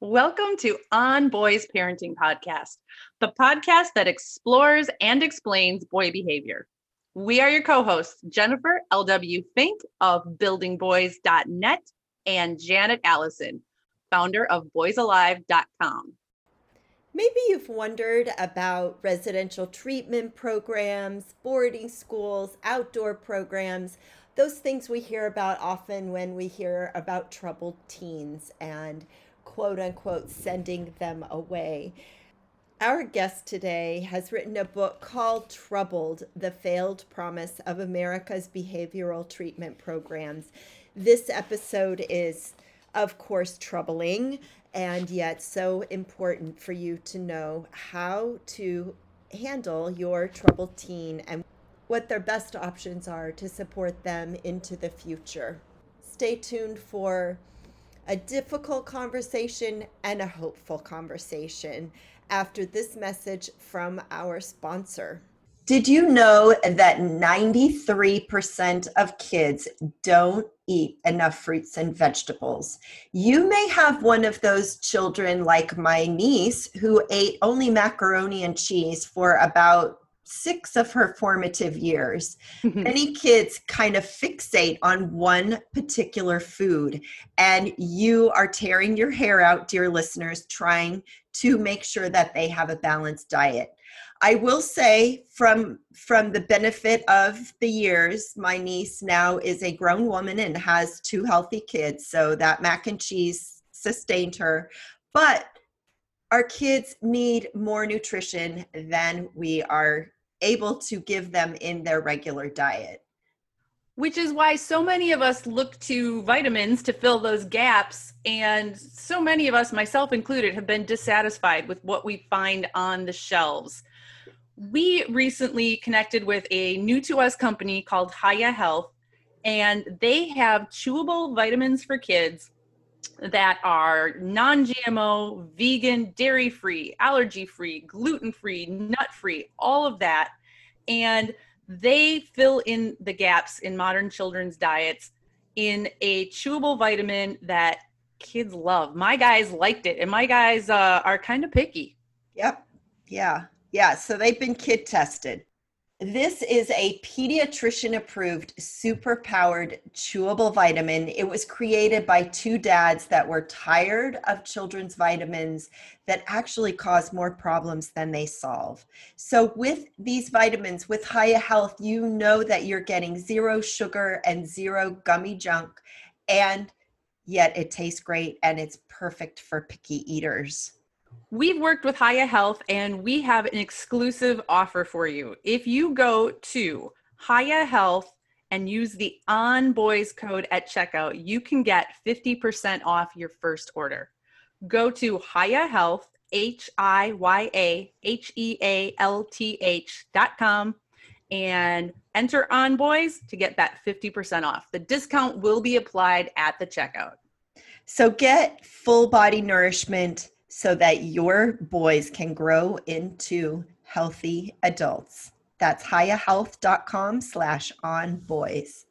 Welcome to On Boys Parenting Podcast, the podcast that explores and explains boy behavior. We are your co hosts, Jennifer L.W. Fink of buildingboys.net and Janet Allison, founder of boysalive.com. Maybe you've wondered about residential treatment programs, boarding schools, outdoor programs, those things we hear about often when we hear about troubled teens and quote unquote sending them away. Our guest today has written a book called Troubled The Failed Promise of America's Behavioral Treatment Programs. This episode is, of course, troubling and yet so important for you to know how to handle your troubled teen and what their best options are to support them into the future. Stay tuned for a difficult conversation and a hopeful conversation after this message from our sponsor. Did you know that 93% of kids don't eat enough fruits and vegetables? You may have one of those children, like my niece, who ate only macaroni and cheese for about six of her formative years, mm-hmm. many kids kind of fixate on one particular food. And you are tearing your hair out, dear listeners, trying to make sure that they have a balanced diet. I will say from from the benefit of the years, my niece now is a grown woman and has two healthy kids, so that mac and cheese sustained her. But our kids need more nutrition than we are able to give them in their regular diet. Which is why so many of us look to vitamins to fill those gaps. And so many of us, myself included, have been dissatisfied with what we find on the shelves. We recently connected with a new to us company called Hiya Health, and they have chewable vitamins for kids that are non GMO, vegan, dairy free, allergy free, gluten free, nut free, all of that. And they fill in the gaps in modern children's diets in a chewable vitamin that kids love. My guys liked it, and my guys uh, are kind of picky. Yep. Yeah. Yeah. So they've been kid tested. This is a pediatrician approved super powered chewable vitamin. It was created by two dads that were tired of children's vitamins that actually cause more problems than they solve. So, with these vitamins, with Hiya Health, you know that you're getting zero sugar and zero gummy junk, and yet it tastes great and it's perfect for picky eaters. We've worked with Hiya Health and we have an exclusive offer for you. If you go to Hiya Health and use the On Boys code at checkout, you can get 50% off your first order. Go to Hiya Health, H I Y A H E A L T H dot com and enter On Boys to get that 50% off. The discount will be applied at the checkout. So get full body nourishment so that your boys can grow into healthy adults. That's hiyahealth.com slash on boys.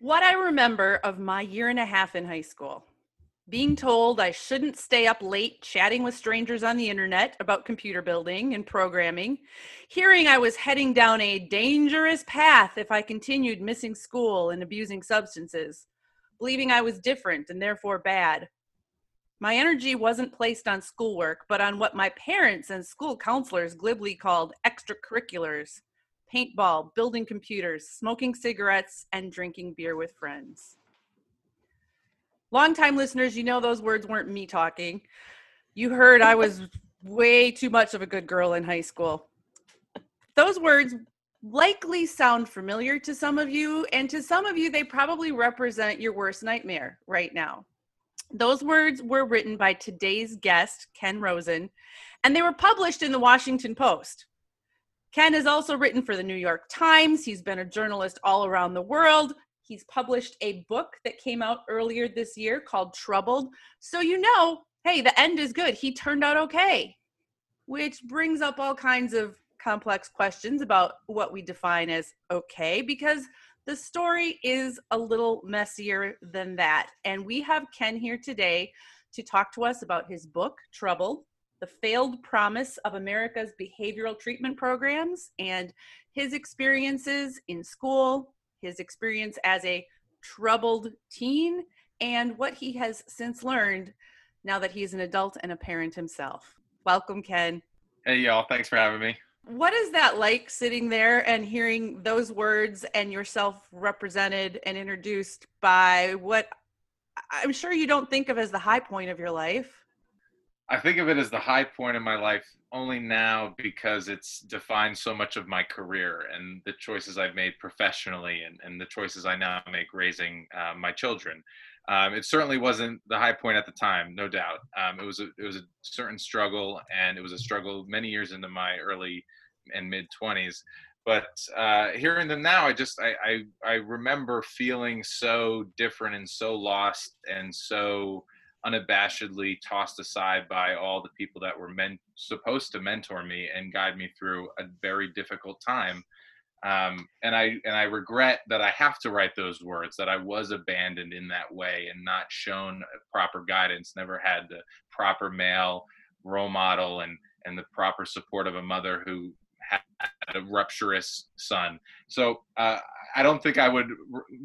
What I remember of my year and a half in high school being told I shouldn't stay up late chatting with strangers on the internet about computer building and programming, hearing I was heading down a dangerous path if I continued missing school and abusing substances, believing I was different and therefore bad. My energy wasn't placed on schoolwork, but on what my parents and school counselors glibly called extracurriculars paintball, building computers, smoking cigarettes, and drinking beer with friends. Longtime listeners, you know those words weren't me talking. You heard I was way too much of a good girl in high school. Those words likely sound familiar to some of you, and to some of you, they probably represent your worst nightmare right now. Those words were written by today's guest, Ken Rosen, and they were published in the Washington Post. Ken has also written for the New York Times. He's been a journalist all around the world. He's published a book that came out earlier this year called Troubled. So you know, hey, the end is good. He turned out okay, which brings up all kinds of complex questions about what we define as okay, because the story is a little messier than that. And we have Ken here today to talk to us about his book, Trouble The Failed Promise of America's Behavioral Treatment Programs, and his experiences in school, his experience as a troubled teen, and what he has since learned now that he is an adult and a parent himself. Welcome, Ken. Hey, y'all. Thanks for having me. What is that like sitting there and hearing those words and yourself represented and introduced by what I'm sure you don't think of as the high point of your life? I think of it as the high point of my life only now because it's defined so much of my career and the choices I've made professionally and, and the choices I now make raising uh, my children. Um, it certainly wasn't the high point at the time, no doubt. Um, it was a, it was a certain struggle, and it was a struggle many years into my early and mid twenties. But uh, hearing them now, I just I, I I remember feeling so different and so lost and so unabashedly tossed aside by all the people that were meant supposed to mentor me and guide me through a very difficult time um, and I and I regret that I have to write those words that I was abandoned in that way and not shown proper guidance, never had the proper male role model and and the proper support of a mother who had a rupturous son. So uh, I don't think I would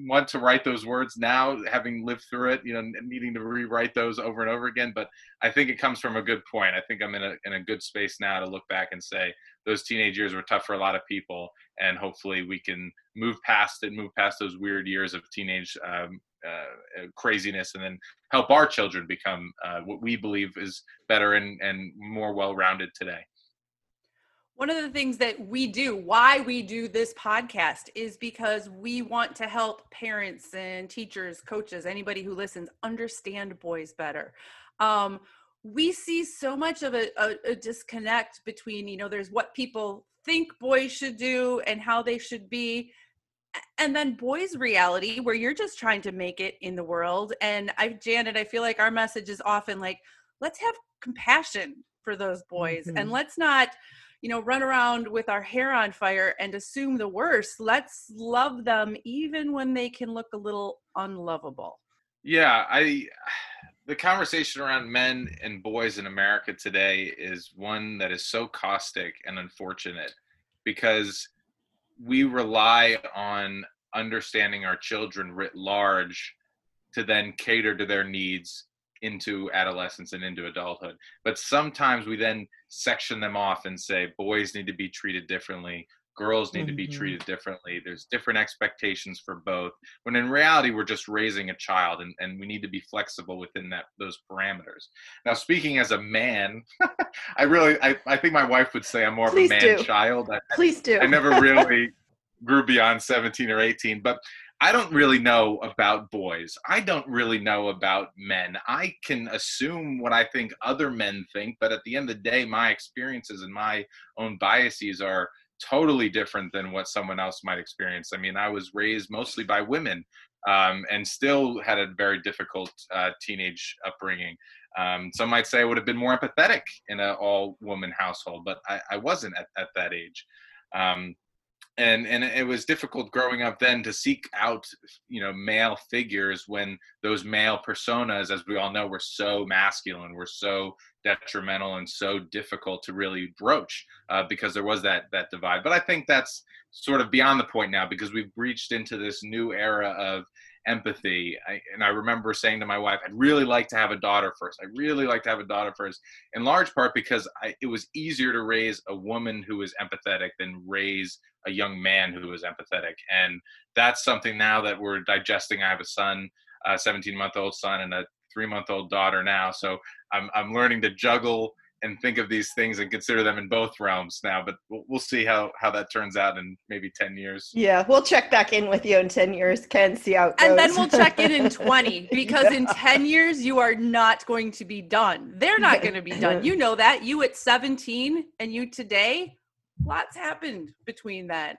want to write those words now, having lived through it. You know, needing to rewrite those over and over again. But I think it comes from a good point. I think I'm in a in a good space now to look back and say those teenage years were tough for a lot of people, and hopefully we can move past it, move past those weird years of teenage um, uh, craziness, and then help our children become uh, what we believe is better and and more well-rounded today one of the things that we do, why we do this podcast, is because we want to help parents and teachers, coaches, anybody who listens understand boys better. Um, we see so much of a, a, a disconnect between, you know, there's what people think boys should do and how they should be and then boys reality where you're just trying to make it in the world and i janet i feel like our message is often like let's have compassion for those boys mm-hmm. and let's not you know run around with our hair on fire and assume the worst let's love them even when they can look a little unlovable. Yeah i the conversation around men and boys in america today is one that is so caustic and unfortunate because we rely on understanding our children writ large to then cater to their needs into adolescence and into adulthood. But sometimes we then section them off and say boys need to be treated differently, girls need mm-hmm. to be mm-hmm. treated differently. There's different expectations for both. When in reality, we're just raising a child and, and we need to be flexible within that those parameters. Now, speaking as a man, I really I, I think my wife would say I'm more Please of a man do. child. I, Please do. I never really grew beyond 17 or 18, but I don't really know about boys. I don't really know about men. I can assume what I think other men think, but at the end of the day, my experiences and my own biases are totally different than what someone else might experience. I mean, I was raised mostly by women um, and still had a very difficult uh, teenage upbringing. Um, some might say I would have been more empathetic in an all woman household, but I, I wasn't at, at that age. Um, and and it was difficult growing up then to seek out you know male figures when those male personas as we all know were so masculine were so detrimental and so difficult to really broach uh, because there was that that divide. But i think that's sort of beyond the point now because we've reached into this new era of empathy. I, and I remember saying to my wife, I'd really like to have a daughter first. I really like to have a daughter first, in large part because I, it was easier to raise a woman who was empathetic than raise a young man who was empathetic. And that's something now that we're digesting. I have a son, a 17 month old son, and a three month old daughter now. So I'm, I'm learning to juggle and think of these things and consider them in both realms now. But we'll, we'll see how how that turns out in maybe ten years. Yeah, we'll check back in with you in ten years, Ken. See how it goes. And then we'll check in in twenty because yeah. in ten years you are not going to be done. They're not going to be done. You know that. You at seventeen and you today, lots happened between that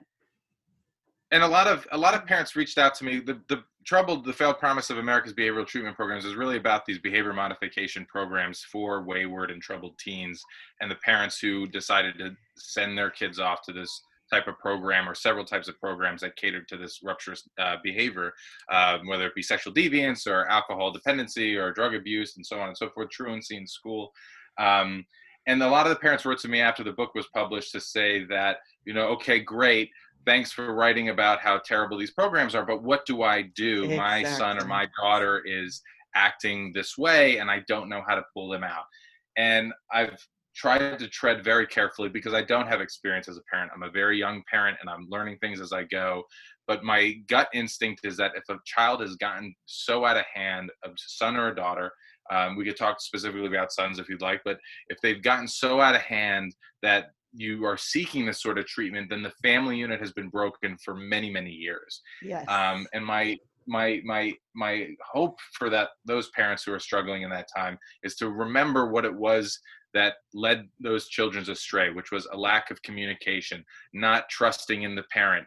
and a lot of a lot of parents reached out to me. The the troubled the failed promise of America's behavioral treatment programs is really about these behavior modification programs for wayward and troubled teens and the parents who decided to send their kids off to this type of program or several types of programs that catered to this rupturous uh, behavior, uh, whether it be sexual deviance or alcohol dependency or drug abuse and so on and so forth, truancy in school. Um, and a lot of the parents wrote to me after the book was published to say that, you know, okay, great, thanks for writing about how terrible these programs are, but what do I do? Exactly. My son or my daughter is acting this way and I don't know how to pull them out. And I've tried to tread very carefully because I don't have experience as a parent. I'm a very young parent and I'm learning things as I go. But my gut instinct is that if a child has gotten so out of hand, a son or a daughter, um, we could talk specifically about sons if you'd like, but if they've gotten so out of hand that you are seeking this sort of treatment, then the family unit has been broken for many, many years. Yes. Um, and my my my my hope for that those parents who are struggling in that time is to remember what it was that led those children astray, which was a lack of communication, not trusting in the parent,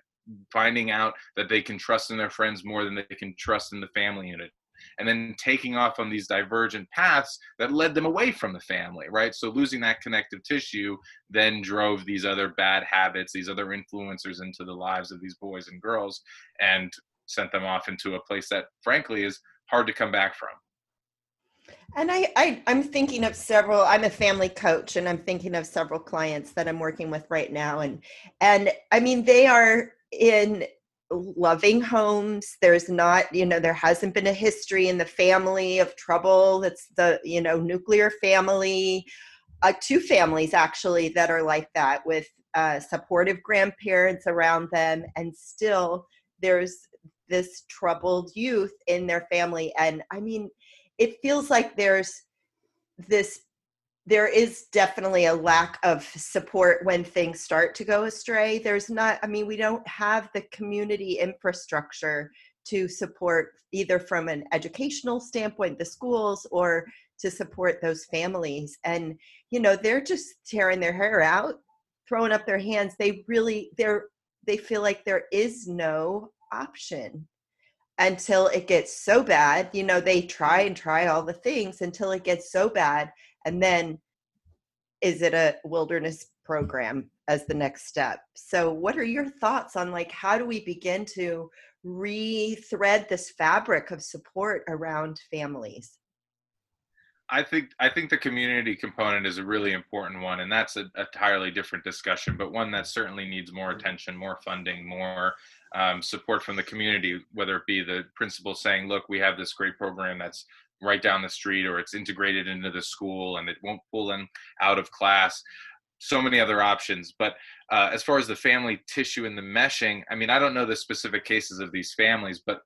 finding out that they can trust in their friends more than they can trust in the family unit, and then taking off on these divergent paths that led them away from the family, right? So losing that connective tissue then drove these other bad habits, these other influencers into the lives of these boys and girls and sent them off into a place that frankly is hard to come back from. And I, I I'm thinking of several I'm a family coach and I'm thinking of several clients that I'm working with right now and and I mean they are in loving homes. There's not you know there hasn't been a history in the family of trouble. It's the you know nuclear family uh, two families actually that are like that with uh, supportive grandparents around them. And still there's this troubled youth in their family. And i mean it feels like there's this there is definitely a lack of support when things start to go astray. There's not, I mean, we don't have the community infrastructure to support either from an educational standpoint, the schools, or to support those families. And, you know, they're just tearing their hair out, throwing up their hands. They really, they're, they feel like there is no option until it gets so bad. You know, they try and try all the things until it gets so bad and then is it a wilderness program as the next step so what are your thoughts on like how do we begin to re-thread this fabric of support around families I think I think the community component is a really important one, and that's an entirely different discussion, but one that certainly needs more attention, more funding, more um, support from the community. Whether it be the principal saying, "Look, we have this great program that's right down the street or it's integrated into the school and it won't pull them out of class. So many other options but uh, as far as the family tissue and the meshing i mean i don't know the specific cases of these families but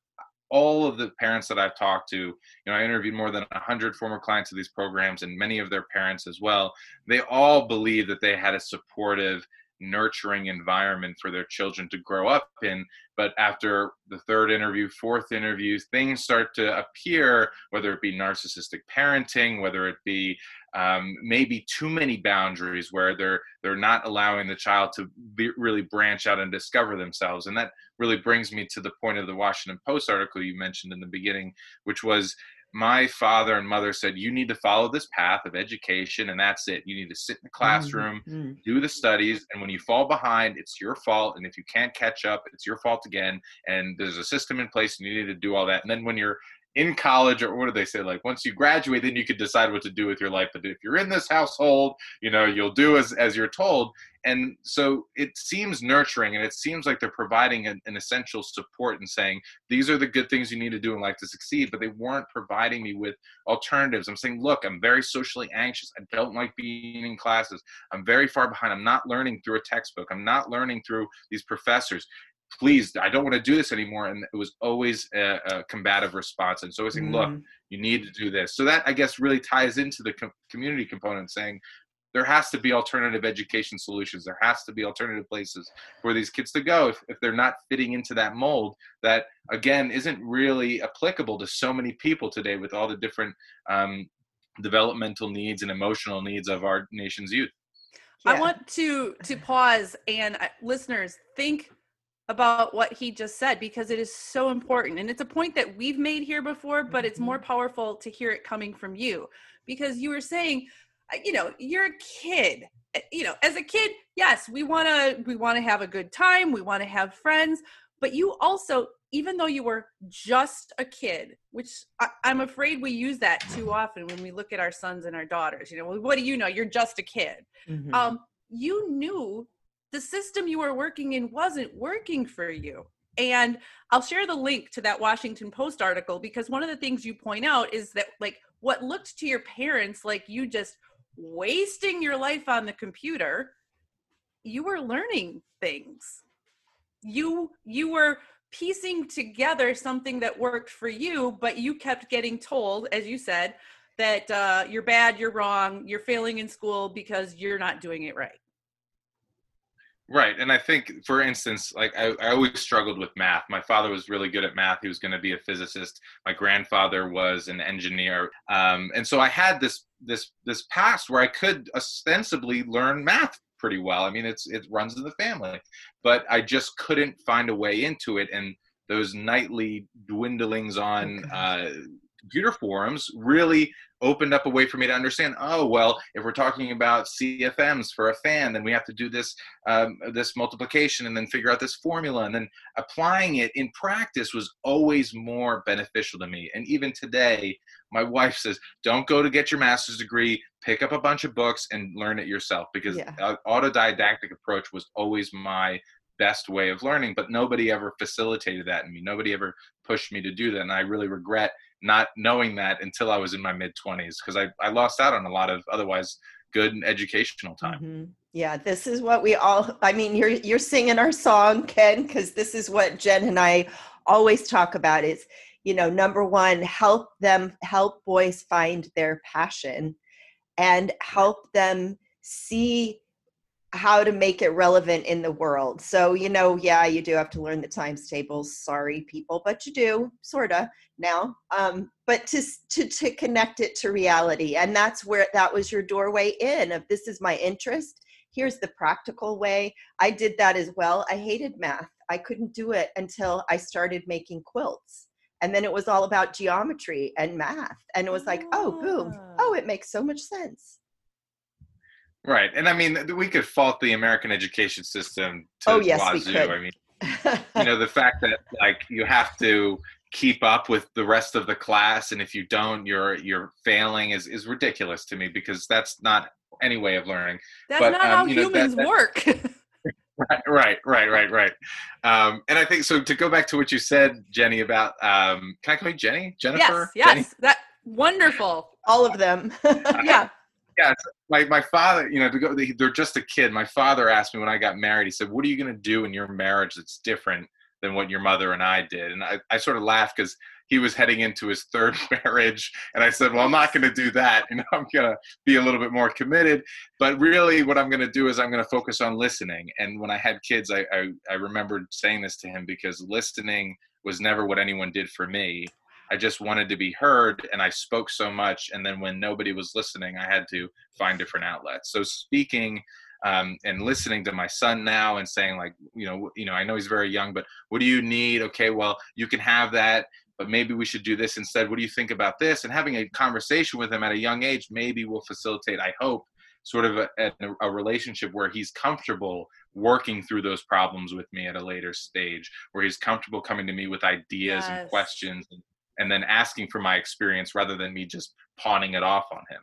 all of the parents that i've talked to you know i interviewed more than 100 former clients of these programs and many of their parents as well. They all believe that they had a supportive nurturing environment for their children to grow up in. But after the third interview, fourth interview, things start to appear, whether it be narcissistic parenting, whether it be um, maybe too many boundaries where they're they're not allowing the child to be, really branch out and discover themselves. And that really brings me to the point of the Washington Post article you mentioned in the beginning, which was my father and mother said you need to follow this path of education and that's it. You need to sit in the mm-hmm, classroom mm-hmm. do the studies and when you fall behind it's your fault and if you can't catch up it's your fault again and there's a system in place and you need to do all that. And then when you're in college or what do they say? Like once you graduate then you can decide what to do with your life. But if you're in this household you know you'll do as as you're told. And so it seems nurturing and it seems like they're providing an, an, essential support and saying these are the good things you need to do in life to succeed but they weren't providing me with alternatives. I'm saying look i'm very socially anxious. I don't like being in classes. I'm very far behind. I'm not learning through a textbook. I'm not learning through these professors please i don't want to do this anymore and it was always a, a combative response and so i was saying mm. look you need to do this so that i guess really ties into the com- community component saying there has to be alternative education solutions there has to be alternative places for these kids to go if, if they're not fitting into that mold that again isn't really applicable to so many people today with all the different um, developmental needs and emotional needs of our nation's youth yeah. i want to to pause and uh, listeners think about what he just said because it is so important and it's a point that we've made here before but it's more mm-hmm. powerful to hear it coming from you because you were saying uh, you know you're a kid uh, you know as a kid yes we want to we want to have a good time we want to have friends but you also even though you were just a kid which I, am afraid we use that too often when we look at our sons and our daughters you know well, what do you know you're just a kid mm-hmm. um, you knew the system you were working in wasn't working for you. And I'll share the link to that Washington Post article because one of the things you point out is that like what looked to your parents like you just wasting your life on the computer you were learning things. You you were piecing together something that worked for you but you kept getting told as you said that uh, you're bad you're wrong you're failing in school because you're not doing it right Right. And I think, for instance, like I, I, always struggled with math. My father was really good at math. He was going to be a physicist. My grandfather was an engineer. Um, and so I had this, this, this past where I could ostensibly learn math pretty well. I mean, it's, it runs in the family, but I just couldn't find a way into it. And those nightly dwindlings on, uh, computer forums really opened up a way for me to understand oh well if we're talking about cfms for a fan then we have to do this um, this multiplication and then figure out this formula. And then applying it in practice was always more beneficial to me. And even today my wife says don't go to get your master's degree. Pick up a bunch of books and learn it yourself. Because yeah. autodidactic approach was always my best way of learning but nobody ever facilitated that in me. Nobody ever pushed me to do that and i really regret not knowing that until I was in my mid 20s because I, I lost out on a lot of otherwise good educational time. Mm-hmm. Yeah, this is what we all I mean you're you're singing our song Ken cuz this is what Jen and I always talk about is you know number 1 help them help boys find their passion and help them see how to make it relevant in the world. So, you know, yeah, you do have to learn the times tables. Sorry, people, but you do, sorta now. Um, but to, to to connect it to reality, and that's where that was your doorway in. Of this is my interest. Here's the practical way. I did that as well. I hated math. I couldn't do it until I started making quilts. And then it was all about geometry and math. And it was like, oh, boom. Oh, it makes so much sense Right. And I mean, we could fault the American education system to oh, yes, wazoo. We could. I mean, you know, the fact that like you have to keep up with the rest of the class and if you don't you're you're failing is is ridiculous to me because that's not any way of learning. That's but, not um, how humans that, that, work. right, right, right, right, right. Um, and I think so. To go back to what you said, Jenny, about um, can I call you Jenny? Jennifer? Yes, yes. Jenny? That wonderful. All of them. yeah yeah, my my father, you know, to go, they're just a kid. My father asked me when I got married. He said, "What are you going to do in your marriage that's different than what your mother and I did?" And I, I sort of laughed because he was heading into his third marriage, and I said, "Well, I'm not going to do that. You know, I'm going to be a little bit more committed. But really, what I'm going to do is I'm going to focus on listening." And when I had kids, I I, I remembered saying this to him because listening was never what anyone did for me I just wanted to be heard and I spoke so much. And then when nobody was listening, I had to find different outlets. So speaking um, and listening to my son now and saying like, you know, you know, I know he's very young, but what do you need? Okay, well, you can have that, but maybe we should do this instead. What do you think about this? And having a conversation with him at a young age maybe will facilitate, I hope, sort of a, a, a, relationship where he's comfortable working through those problems with me at a later stage where he's comfortable coming to me with ideas yes. and questions and and then asking for my experience rather than me just pawning it off on him.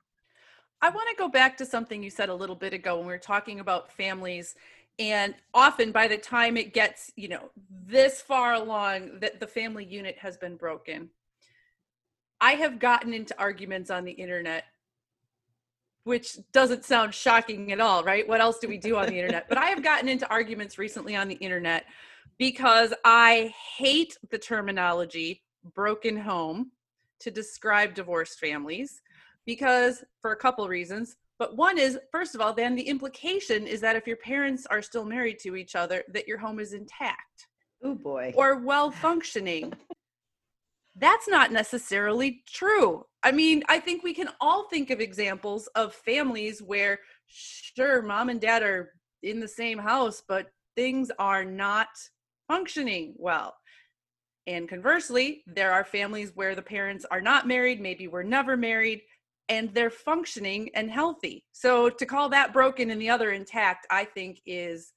I want to go back to something you said a little bit ago when we were talking about families and often by the time it gets, you know, this far along that the family unit has been broken. I have gotten into arguments on the internet which doesn't sound shocking at all, right? What else do we do on the internet? But I have gotten into arguments recently on the internet because I hate the terminology broken home to describe divorced families because for a couple reasons But one is, first of all, then the implication is that if your parents are still married to each other, that your home is intact. Oh boy. Or well functioning. That's not necessarily true. I mean, I think we can all think of examples of families where, sure, mom and dad are in the same house, but things are not functioning well. And conversely, there are families where the parents are not married, maybe were never married, and they're functioning and healthy. So to call that broken and the other intact, I think is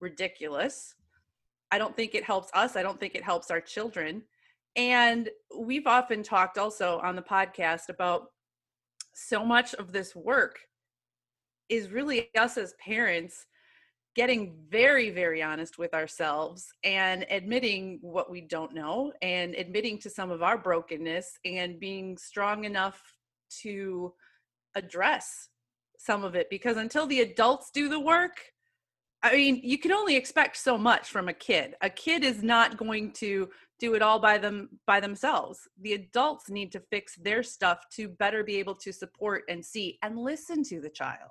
ridiculous. I don't think it helps us. I don't think it helps our children. And we've often talked also on the podcast about so much of this work is really us as parents getting very very honest with ourselves and admitting what we don't know and admitting to some of our brokenness and being strong enough to address some of it. Because until the adults do the work i mean you can only expect so much from a kid. A kid is not going to do it all by them by themselves. The adults need to fix their stuff to better be able to support and see and listen to the child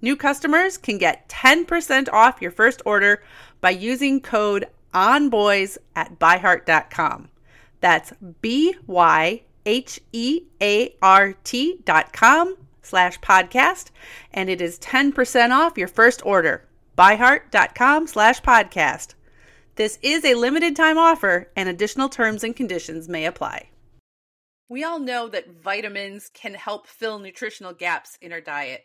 New customers can get 10% off your first order by using code ONBOYS at byheart.com. That's B Y H E A R T dot com slash podcast, and it is 10% off your first order. Byheart.com slash podcast. This is a limited time offer, and additional terms and conditions may apply. We all know that vitamins can help fill nutritional gaps in our diet.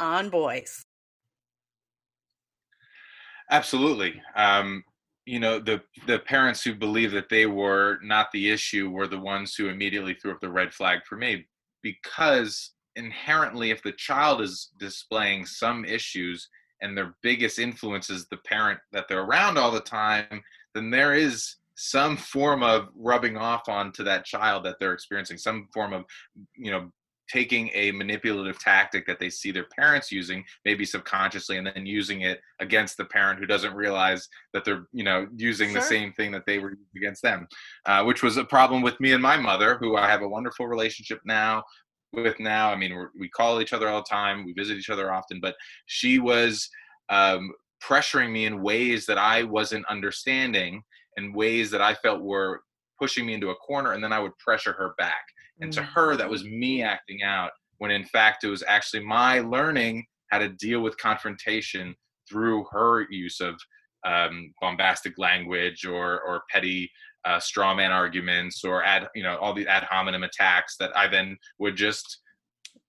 on boys. Absolutely. Um, you know, the the parents who believe that they were not the issue were the ones who immediately threw up the red flag for me because inherently if the child is displaying some issues and their biggest influence is the parent that they're around all the time then there is some form of rubbing off onto that child that they're experiencing some form of you know taking a manipulative tactic that they see their parents using maybe subconsciously and then using it against the parent who doesn't realize that they're you know using sure. the same thing that they were using against them uh, which was a problem with me and my mother who i have a wonderful relationship now with now i mean we call each other all the time we visit each other often but she was um, pressuring me in ways that i wasn't understanding in ways that I felt were pushing me into a corner, and then I would pressure her back. And to her, that was me acting out when in fact it was actually my learning how to deal with confrontation through her use of um, bombastic language or or petty uh, straw man arguments or ad you know all the ad hominem attacks that I then would just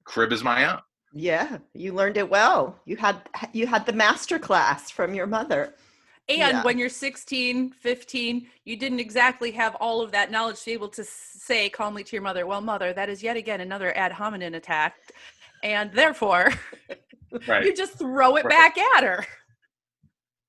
crib as my own. Yeah, you learned it well. You had you had the master class from your mother. And yeah. when you're 16, 15, you didn't exactly have all of that knowledge to be able to say calmly to your mother, "Well, mother, that is yet again another ad hominem attack." And therefore, right. you just throw it right. back at her.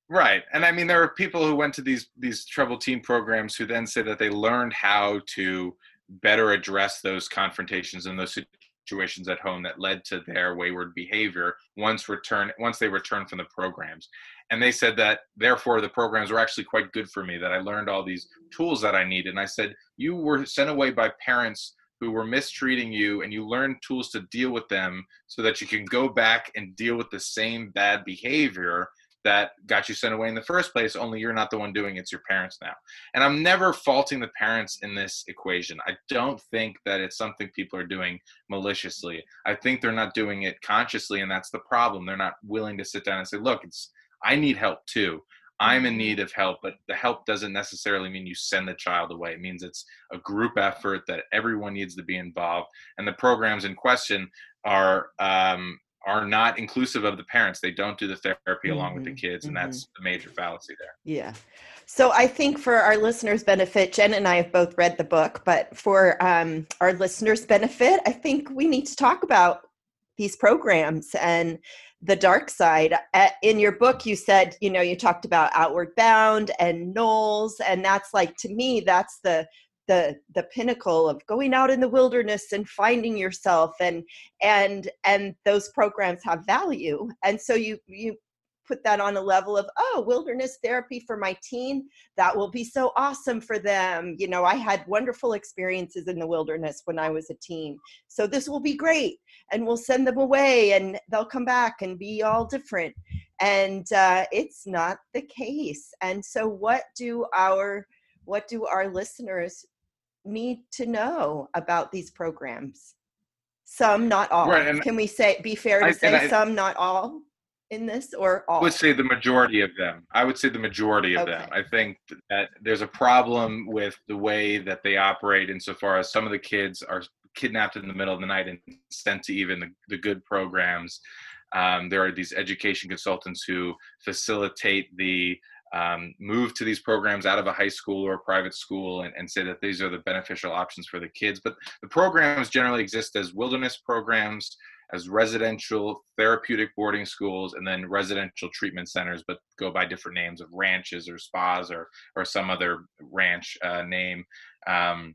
Right. And I mean there are people who went to these these troubled teen programs who then say that they learned how to better address those confrontations and those situations at home that led to their wayward behavior once return once they returned from the programs. And they said that therefore the programs were actually quite good for me that I learned all these tools that I needed. And I said you were sent away by parents who were mistreating you and you learned tools to deal with them so that you can go back and deal with the same bad behavior that got you sent away in the first place, only you're not the one doing it, it's your parents now. And I'm never faulting the parents in this equation. I don't think that it's something people are doing maliciously. I think they're not doing it consciously, and that's the problem. They're not willing to sit down and say, look, it's I need help too. I'm in need of help, but the help doesn't necessarily mean you send the child away. It means it's a group effort that everyone needs to be involved. And the programs in question are um, are not inclusive of the parents. They don't do the therapy along mm-hmm. with the mm-hmm. kids, and mm-hmm. that's the major fallacy there. Yeah. So I think for our listeners' benefit, Jen and I have both read the book, but for um, our listeners' benefit, I think we need to talk about these programs and the dark side. In your book, you said, you know, you talked about Outward Bound and NOLS, and that's like to me, that's the the the pinnacle of going out in the wilderness and finding yourself and and and those programs have value. And so you you put that on a level of oh wilderness therapy for my teen that will be so awesome for them. You know i had wonderful experiences in the wilderness when i was a teen. So this will be great and we'll send them away and they'll come back and be all different. And uh, it's not the case. And so what do our what do our listeners need to know about these programs? Some, not all. Right, Can we say be fair to I, say I, some, not all in this or all? I would say the majority of them. I would say the majority of okay. them. I think that there's a problem with the way that they operate insofar as some of the kids are kidnapped in the middle of the night and sent to even the, the good programs. Um, there are these education consultants who facilitate the um, move to these programs out of a high school or a private school and, and, say that these are the beneficial options for the kids. But the programs generally exist as wilderness programs, as residential therapeutic boarding schools, and then residential treatment centers, but go by different names of ranches or spas or, or some other ranch uh, name. Um,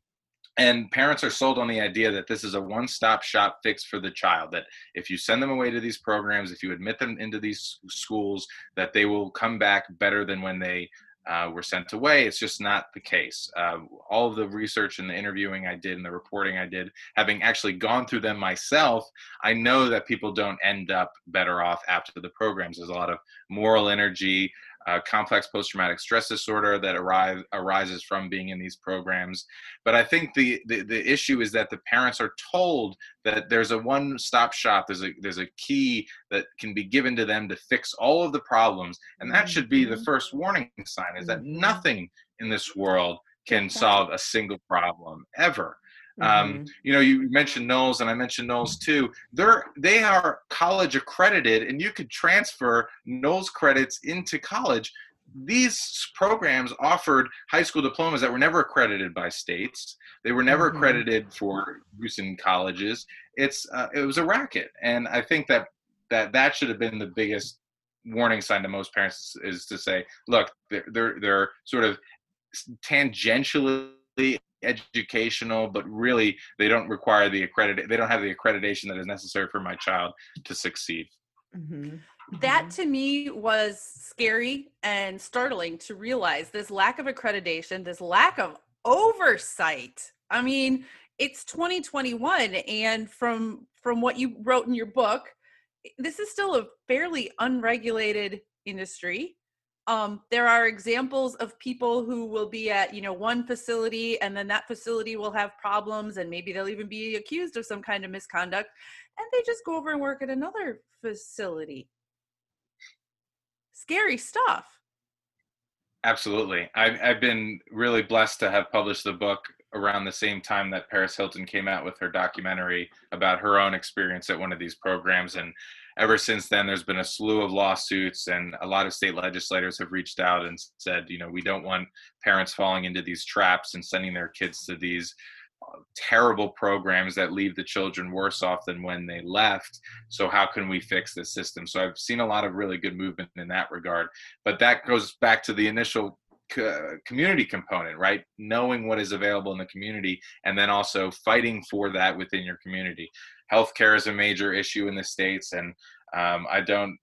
and parents are sold on the idea that this is a one-stop shop fix for the child that if you send them away to these programs if you admit them into these schools that they will come back better than when they uh, were sent away. It's just not the case. Uh, all of the research and the interviewing i did and the reporting i did having actually gone through them myself i know that people don't end up better off after the programs. There's a lot of moral injury uh, complex post-traumatic stress disorder that arrive, arises from being in these programs. But I think the, the, the issue is that the parents are told that there's a one-stop shop. There's a there's a key that can be given to them to fix all of the problems, and that should be the mm-hmm. first warning sign: is that mm-hmm. nothing in this world can solve a single problem ever. Um, mm-hmm. You know, you mentioned NOLS, and I mentioned NOLS too. They're they are college accredited, and you could transfer NOLS credits into college. These programs offered high school diplomas that were never accredited by states. They were never mm-hmm. accredited for use in colleges. It's uh, it was a racket, and I think that that that should have been the biggest warning sign to most parents is to say, look, they're they're, they're sort of tangentially educational, but really they don't require the accredit. They don't have the accreditation that is necessary for my child to succeed. Mm-hmm. That mm-hmm. to me was scary and startling to realize this lack of accreditation, this lack of oversight. I mean, it's 2021 and from from what you wrote in your book, this is still a fairly unregulated industry um, there are examples of people who will be at you know one facility and then that facility will have problems and maybe they'll even be accused of some kind of misconduct and they just go over and work at another facility. Scary stuff. Absolutely. I've, I've been really blessed to have published the book around the same time that Paris Hilton came out with her documentary about her own experience at one of these programs. And ever since then, there's been a slew of lawsuits, and a lot of state legislators have reached out and said, you know, we don't want parents falling into these traps and sending their kids to these uh, terrible programs that leave the children worse off than when they left. So, how can we fix this system? So, I've seen a lot of really good movement in that regard. But that goes back to the initial community component, right? Knowing what is available in the community and then also fighting for that within your community. Healthcare is a major issue in the states, and um, I don't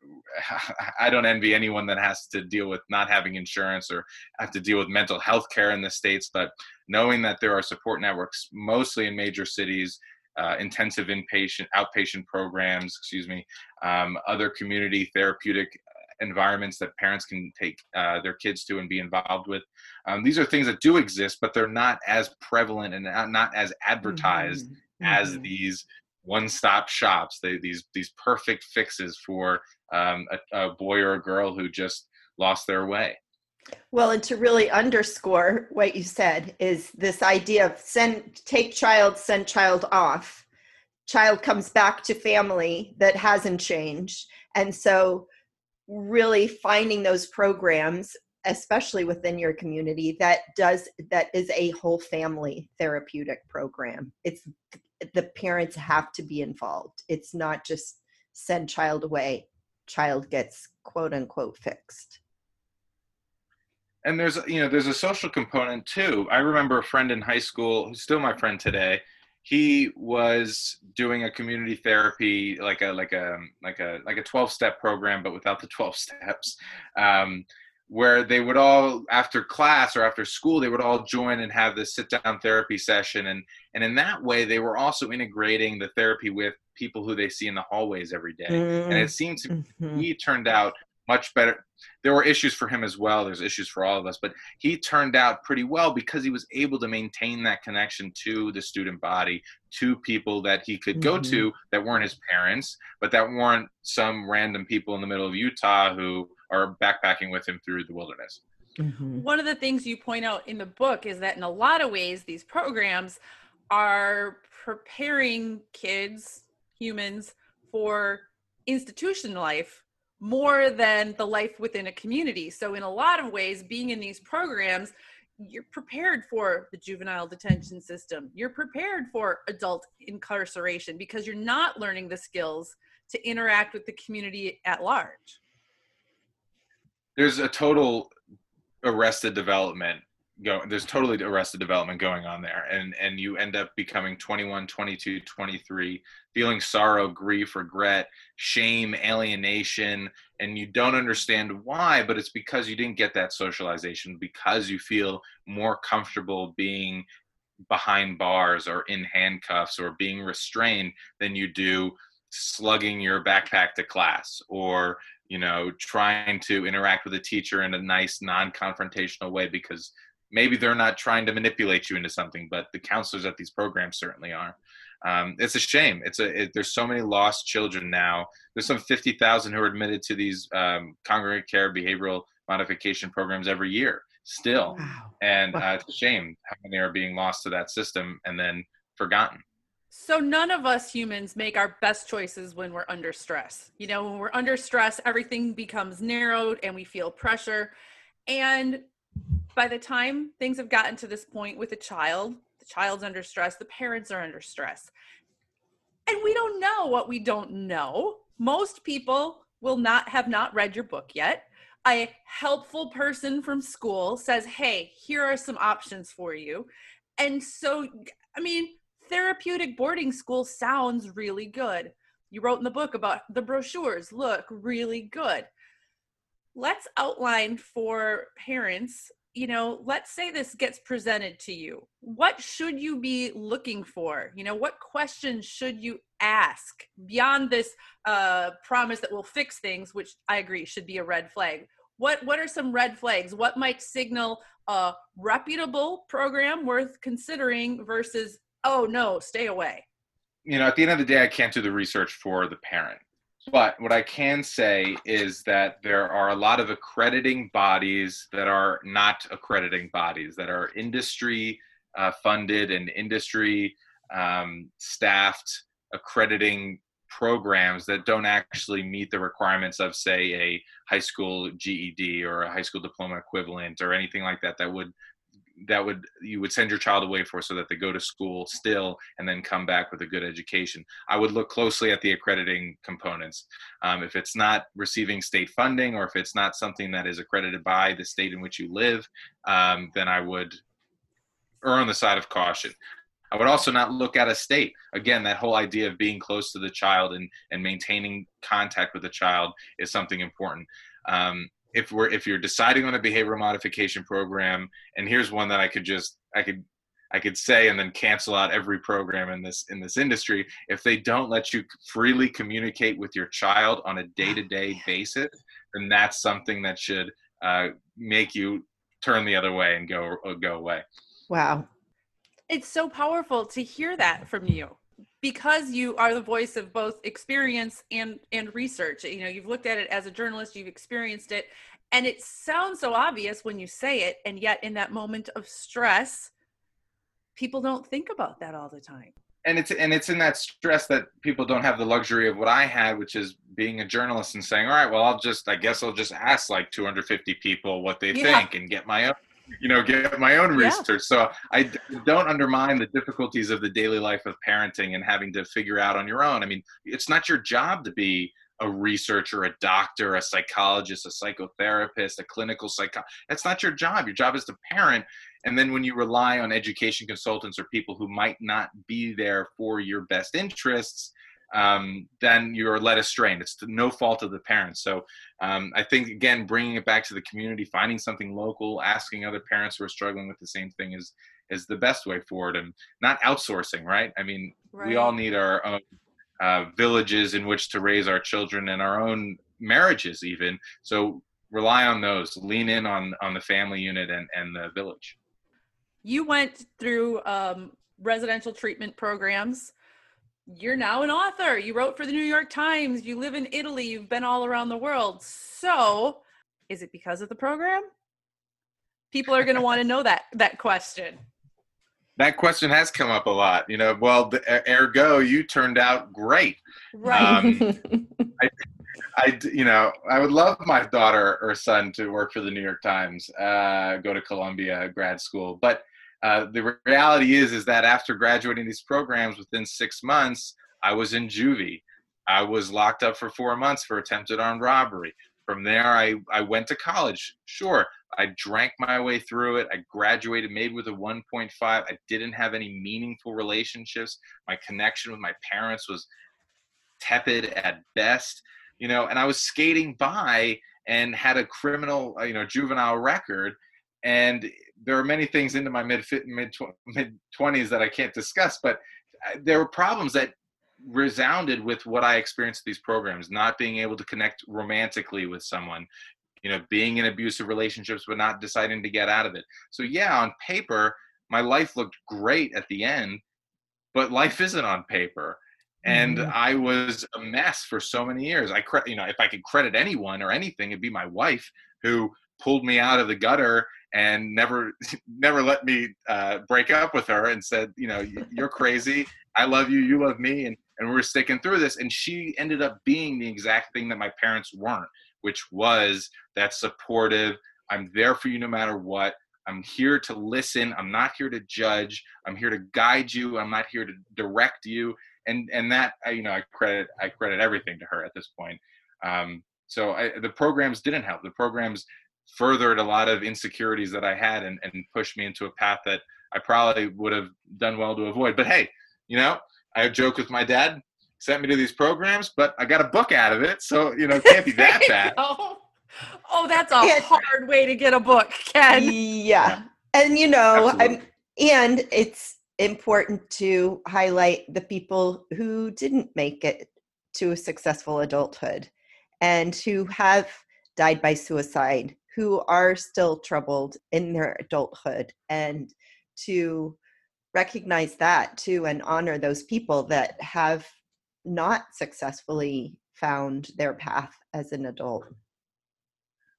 I don't envy anyone that has to deal with not having insurance or have to deal with mental health care in the states. But knowing that there are support networks, mostly in major cities, uh, intensive inpatient outpatient programs, excuse me, um, other community therapeutic environments that parents can take uh, their kids to and be involved with. Um, these are things that do exist, but they're not as prevalent and not, as advertised mm-hmm. as mm-hmm. these one-stop shops. They, these these perfect fixes for um, a, a boy or a girl who just lost their way. Well, and to really underscore what you said is this idea of send take child, send child off. Child comes back to family that hasn't changed. And so really finding those programs especially within your community that does that is a whole family therapeutic program it's the parents have to be involved. It's not just send child away child gets quote unquote fixed. And there's you know there's a social component too. I remember a friend in high school who's still my friend today he was doing a community therapy like a like a like a like a 12 step program but without the 12 steps. Um, where they would all after class or after school they would all join and have this sit down therapy session and and in that way they were also integrating the therapy with people who they see in the hallways every day. Mm-hmm. and it seemed to mm-hmm. me turned out much better. There were issues for him as well. There's issues for all of us, but he turned out pretty well because he was able to maintain that connection to the student body, to people that he could mm-hmm. go to that weren't his parents, but that weren't some random people in the middle of Utah who are backpacking with him through the wilderness. Mm-hmm. One of the things you point out in the book is that in a lot of ways, these programs are preparing kids, humans, for institution life more than the life within a community. So, in a lot of ways, being in these programs, you're prepared for the juvenile detention system. You're prepared for adult incarceration because you're not learning the skills to interact with the community at large. There's a total arrested development go there's totally arrested development going on there. And and you end up becoming 21 22 23 feeling sorrow grief regret shame alienation. And you don't understand why but it's because you didn't get that socialization because you feel more comfortable being behind bars or in handcuffs or being restrained than you do slugging your backpack to class or you know trying to interact with a teacher in a nice non-confrontational way because maybe they're not trying to manipulate you into something, but the counselors at these programs certainly are. Um, it's a shame. It's a it, there's so many lost children now. There's some fifty thousand who are admitted to these um, congregate care behavioral modification programs every year still, wow. and uh, it's a shame how many are being lost to that system and then forgotten. So none of us humans make our best choices when we're under stress. You know, when we're under stress, everything becomes narrowed and we feel pressure. And by the time things have gotten to this point with a child, the child's under stress, the parents are under stress. And we don't know what we don't know. Most people will not have not read your book yet. A helpful person from school says, "Hey, here are some options for you." And so, I mean, therapeutic boarding school sounds really good. You wrote in the book about the brochures, look really good. Let's outline for parents you know, let's say this gets presented to you. What should you be looking for? You know, what questions should you ask beyond this uh, promise that will fix things, which I agree should be a red flag? What what are some red flags? What might signal a reputable program worth considering versus oh no, stay away? you know, at the end of the day, I can't do the research for the parent. But what I can say is that there are a lot of accrediting bodies that are not accrediting bodies, that are industry uh, funded and industry um, staffed accrediting programs that don't actually meet the requirements of, say, a high school GED or a high school diploma equivalent or anything like that, that would that would you would send your child away for so that they go to school still and then come back with a good education i would look closely at the accrediting components um, if it's not receiving state funding or if it's not something that is accredited by the state in which you live um, then i would err on the side of caution I would also not look at a state. Again, that whole idea of being close to the child and, and maintaining contact with the child is something important. Um, if we're if you're deciding on a behavioral modification program and here's one that i could just i could i could say and then cancel out every program in this in this industry if they don't let you freely communicate with your child on a day-to-day basis then that's something that should uh, make you turn the other way and go go away. Wow. It's so powerful to hear that from you because you are the voice of both experience and and research you know you've looked at it as a journalist you've experienced it and it sounds so obvious when you say it and yet in that moment of stress people don't think about that all the time and it's and it's in that stress that people don't have the luxury of what I had, which is being a journalist and saying, all right, well, I'll just, I guess I'll just ask like 250 people what they yeah. think and get my own you know get my own research yeah. so i don't undermine the difficulties of the daily life of parenting and having to figure out on your own. I mean it's not your job to be a researcher a doctor a psychologist a psychotherapist a clinical psycho that's not your job. Your job is to parent and then when you rely on education consultants or people who might not be there for your best interests um, then you're led astray. And it's no fault of the parents. So um, I think again, bringing it back to the community, finding something local, asking other parents who are struggling with the same thing is is the best way forward, and not outsourcing. Right? I mean, right. we all need our own uh, villages in which to raise our children and our own marriages, even. So rely on those. Lean in on on the family unit and and the village. You went through um, residential treatment programs you're now an author. You wrote for the New York Times. You live in Italy. You've been all around the world. So, is it because of the program? People are going to want to know that that question. That question has come up a lot. You know, well, the, ergo, you turned out great. Right. Um, I, I, you know, I would love my daughter or son to work for the New York Times, uh, go to Columbia grad school, but uh, the reality is is that after graduating these programs within six months i was in juvie. I was locked up for four months for attempted armed robbery. From there I, I went to college. Sure i drank my way through it. I graduated maybe with a 1.5 i didn't have any meaningful relationships. My connection with my parents was tepid at best you know and i was skating by and had a criminal you know juvenile record. And there are many things into my mid mid mid 20s that I can't discuss, but uh, there were problems that resounded with what I experienced these programs, not being able to connect romantically with someone, you know, being in abusive relationships but not deciding to get out of it. So yeah, on paper, my life looked great at the end, but life isn't on paper. And mm-hmm. I was a mess for so many years. I, cre- you know, if I could credit anyone or anything, it'd be my wife who pulled me out of the gutter and never never let me uh, break up with her and said you know you're crazy. I love you. You love me. And and we're sticking through this and she ended up being the exact thing that my parents weren't which was that supportive i'm there for you no matter what. I'm here to listen. I'm not here to judge. I'm here to guide you. I'm not here to direct you. And and that you know i credit i credit everything to her at this point. Um, so I, the programs didn't help. The programs furthered a lot of insecurities that I had and, and pushed me into a path that I probably would have done well to avoid. But hey, you know, I joke with my dad, sent me to these programs, but I got a book out of it. So, you know, it can't be that bad. oh. oh, that's a and, hard way to get a book, Ken. Yeah. And, you know, I'm, and it's important to highlight the people who didn't make it to a successful adulthood and who have died by suicide who are still troubled in their adulthood and to recognize that too and honor those people that have not successfully found their path as an adult.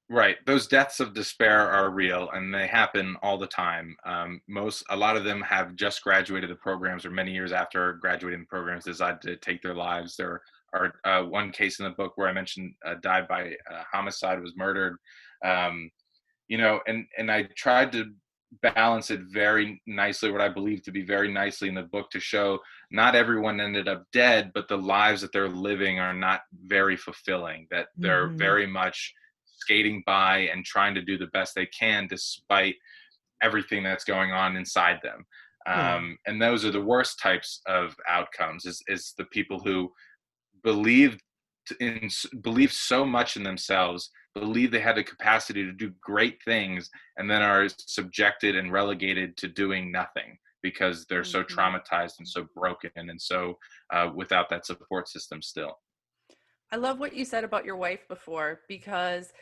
Right. Those deaths of despair are real and they happen all the time. Um, most, a lot of them have just graduated the programs or many years after graduating the programs decided to take their lives. There are uh, one case in the book where I mentioned uh, died by uh, homicide, was murdered. Um, you know, and, and I tried to balance it very nicely, what I believe to be very nicely in the book to show not everyone ended up dead, but the lives that they're living are not very fulfilling, that they're mm-hmm. very much skating by and trying to do the best they can despite everything that's going on inside them. Um, and those are the worst types of outcomes is, is the people who believe in believe so much in themselves believe they have the capacity to do great things and then are subjected and relegated to doing nothing because they're so mm-hmm. traumatized and so broken and so uh, without that support system still i love what you said about your wife before because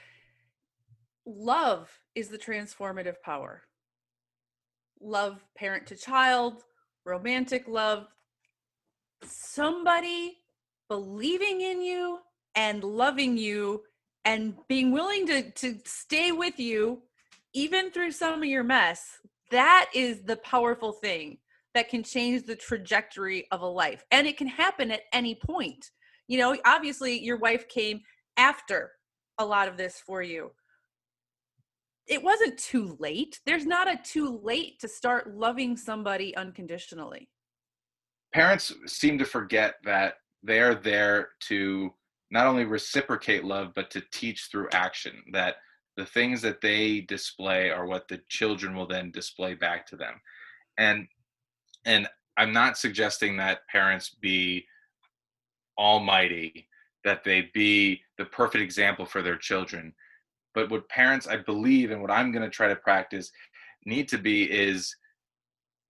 love is the transformative power. Love parent to child, romantic love, somebody believing in you and loving you and being willing to to stay with you even through some of your mess that is the powerful thing that can change the trajectory of a life and it can happen at any point you know obviously your wife came after a lot of this for you it wasn't too late. There's not a too late to start loving somebody unconditionally. Parents seem to forget that they are there to not only reciprocate love, but to teach through action. That the things that they display are what the children will then display back to them. And and I'm not suggesting that parents be almighty, that they be the perfect example for their children but what parents, I believe, and what I'm going to try to practice need to be is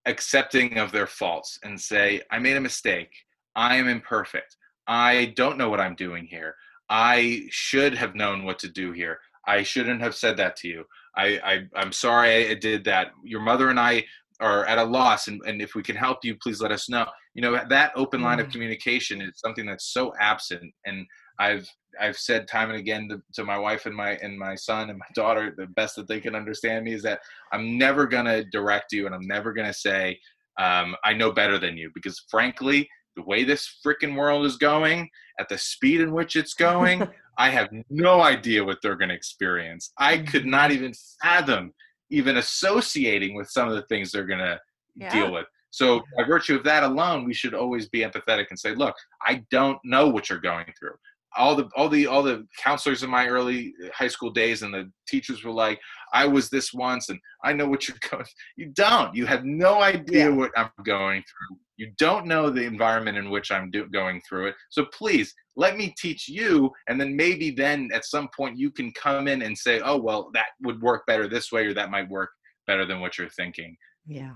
accepting of their faults and say, I made a mistake. I am imperfect. I don't know what I'm doing here. I should have known what to do here. I shouldn't have said that to you. I, I am sorry I did that. Your mother and I are at a loss, and, and if we can help you, please let us know. You know that open line mm. of communication is something that's so absent, and I've I've said time and again to, to, my wife and my and my son and my daughter the best that they can understand me is that I'm never gonna direct you and I'm never gonna say um, I know better than you because frankly the way this freaking world is going at the speed in which it's going I have no idea what they're gonna experience I could not mm-hmm. even fathom even associating with some of the things they're gonna yeah. deal with so by virtue of that alone, we should always be empathetic and say, look, I don't know what you're going through all the all the all the counselors in my early high school days and the teachers were like i was this once and i know what you're going you don't you have no idea yeah. what i'm going through you don't know the environment in which i'm do, going through it. So please let me teach you and then maybe then at some point you can come in and say oh well that would work better this way or that might work better than what you're thinking. Yeah.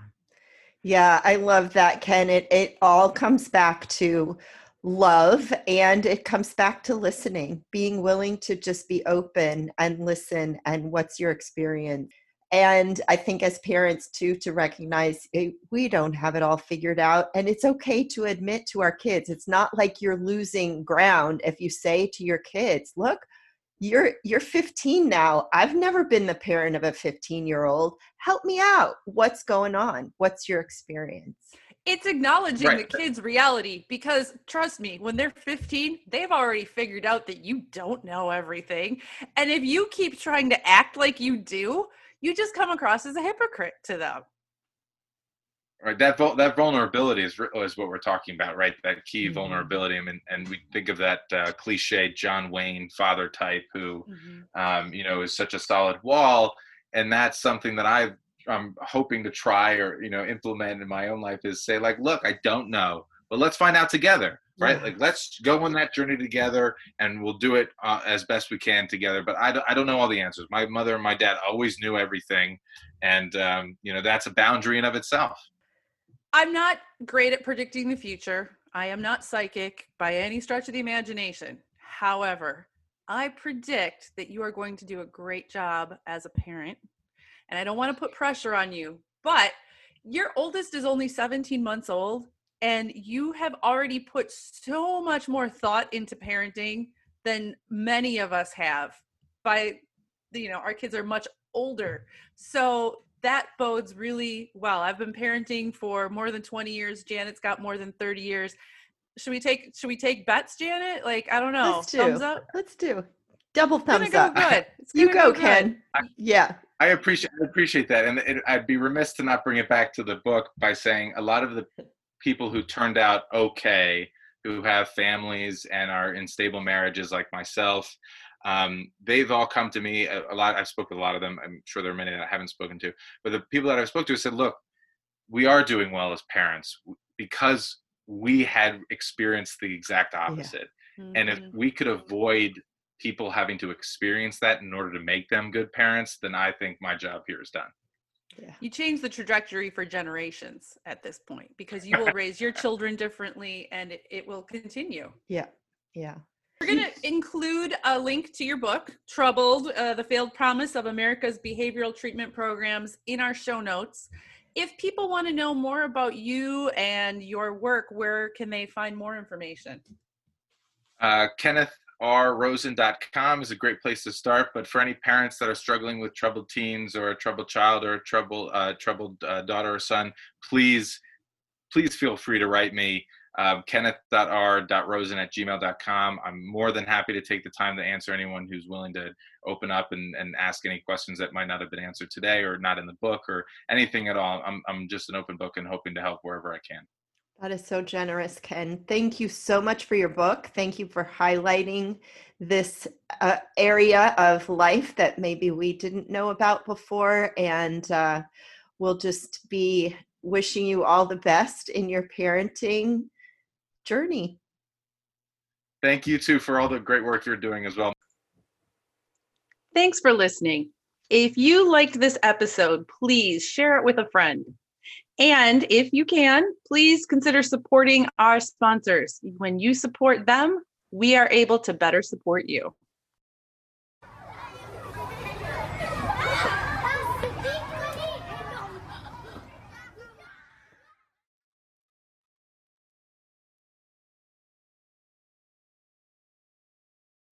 Yeah i love that ken. It it all comes back to love and it comes back to listening being willing to just be open and listen and what's your experience and i think as parents too to recognize it, we don't have it all figured out and it's okay to admit to our kids it's not like you're losing ground if you say to your kids look you're you're 15 now i've never been the parent of a 15 year old help me out what's going on what's your experience it's acknowledging right. the kids' reality because trust me, when they're 15, they've already figured out that you don't know everything. And if you keep trying to act like you do, you just come across as a hypocrite to them. Right, that that vulnerability is is what we're talking about, right? That key mm-hmm. vulnerability, I mean, and we think of that uh, cliche John Wayne father type, who, mm-hmm. um, you know, is such a solid wall, and that's something that I've I'm hoping to try or you know implement in my own life is say like, look, I don't know, but let's find out together, right? Like let's go on that journey together, and we'll do it uh, as best we can together. But I don't, I don't know all the answers. My mother and my dad always knew everything, and um, you know that's a boundary in of itself. I'm not great at predicting the future. I am not psychic by any stretch of the imagination. However, I predict that you are going to do a great job as a parent and I don't want to put pressure on you, but your oldest is only 17 months old and you have already put so much more thought into parenting than many of us have by you know our kids are much older so that bodes really well i've been parenting for more than 20 years janet's got more than 30 years should we take should we take bets janet like i don't know Let's do. thumbs up Let's do. Double It's gonna thumbs go up. good It's You gonna go, good. Ken. Yeah. I appreciate I appreciate that, and it, I'd be remiss to not bring it back to the book by saying a lot of the people who turned out okay, who have families and are in stable marriages, like myself, um, they've all come to me a, a lot. I've spoken with a lot of them. I'm sure there are many that I haven't spoken to, but the people that I've spoken to said, "Look, we are doing well as parents because we had experienced the exact opposite." And if Mhm. we could avoid people having to experience that in order to make them good parents, then I think my job here is done. Yeah. you change the trajectory for generations at this point because you will raise your children differently and it, it will continue Yeah. Yeah. we're going to include a link to your book troubled uh, the failed promise of america's behavioral treatment programs in our show notes if people want to know more about you and your work where can they find more information Uh, KennethRRosen.com is a great place to start, but for any parents that are struggling with troubled teens or a troubled child or a troubled, uh, troubled uh, daughter or son, please, please feel free to write me. Uh, kenneth.r.rosen at gmail.com. I'm more than happy to take the time to answer anyone who's willing to open up and, and ask any questions that might not have been answered today or not in the book or anything at all. I'm, I'm just an open book and hoping to help wherever I can. That is so generous, Ken. Thank you so much for your book. Thank you for highlighting this uh, area of life that maybe we didn't know about before. And uh, we'll just be wishing you all the best in your parenting journey. Thank you too for all the great work you're doing as well. Thanks for listening. If you liked this episode, please share it with a friend. And if you can, please consider supporting our sponsors. When you support them, we are able to better support you.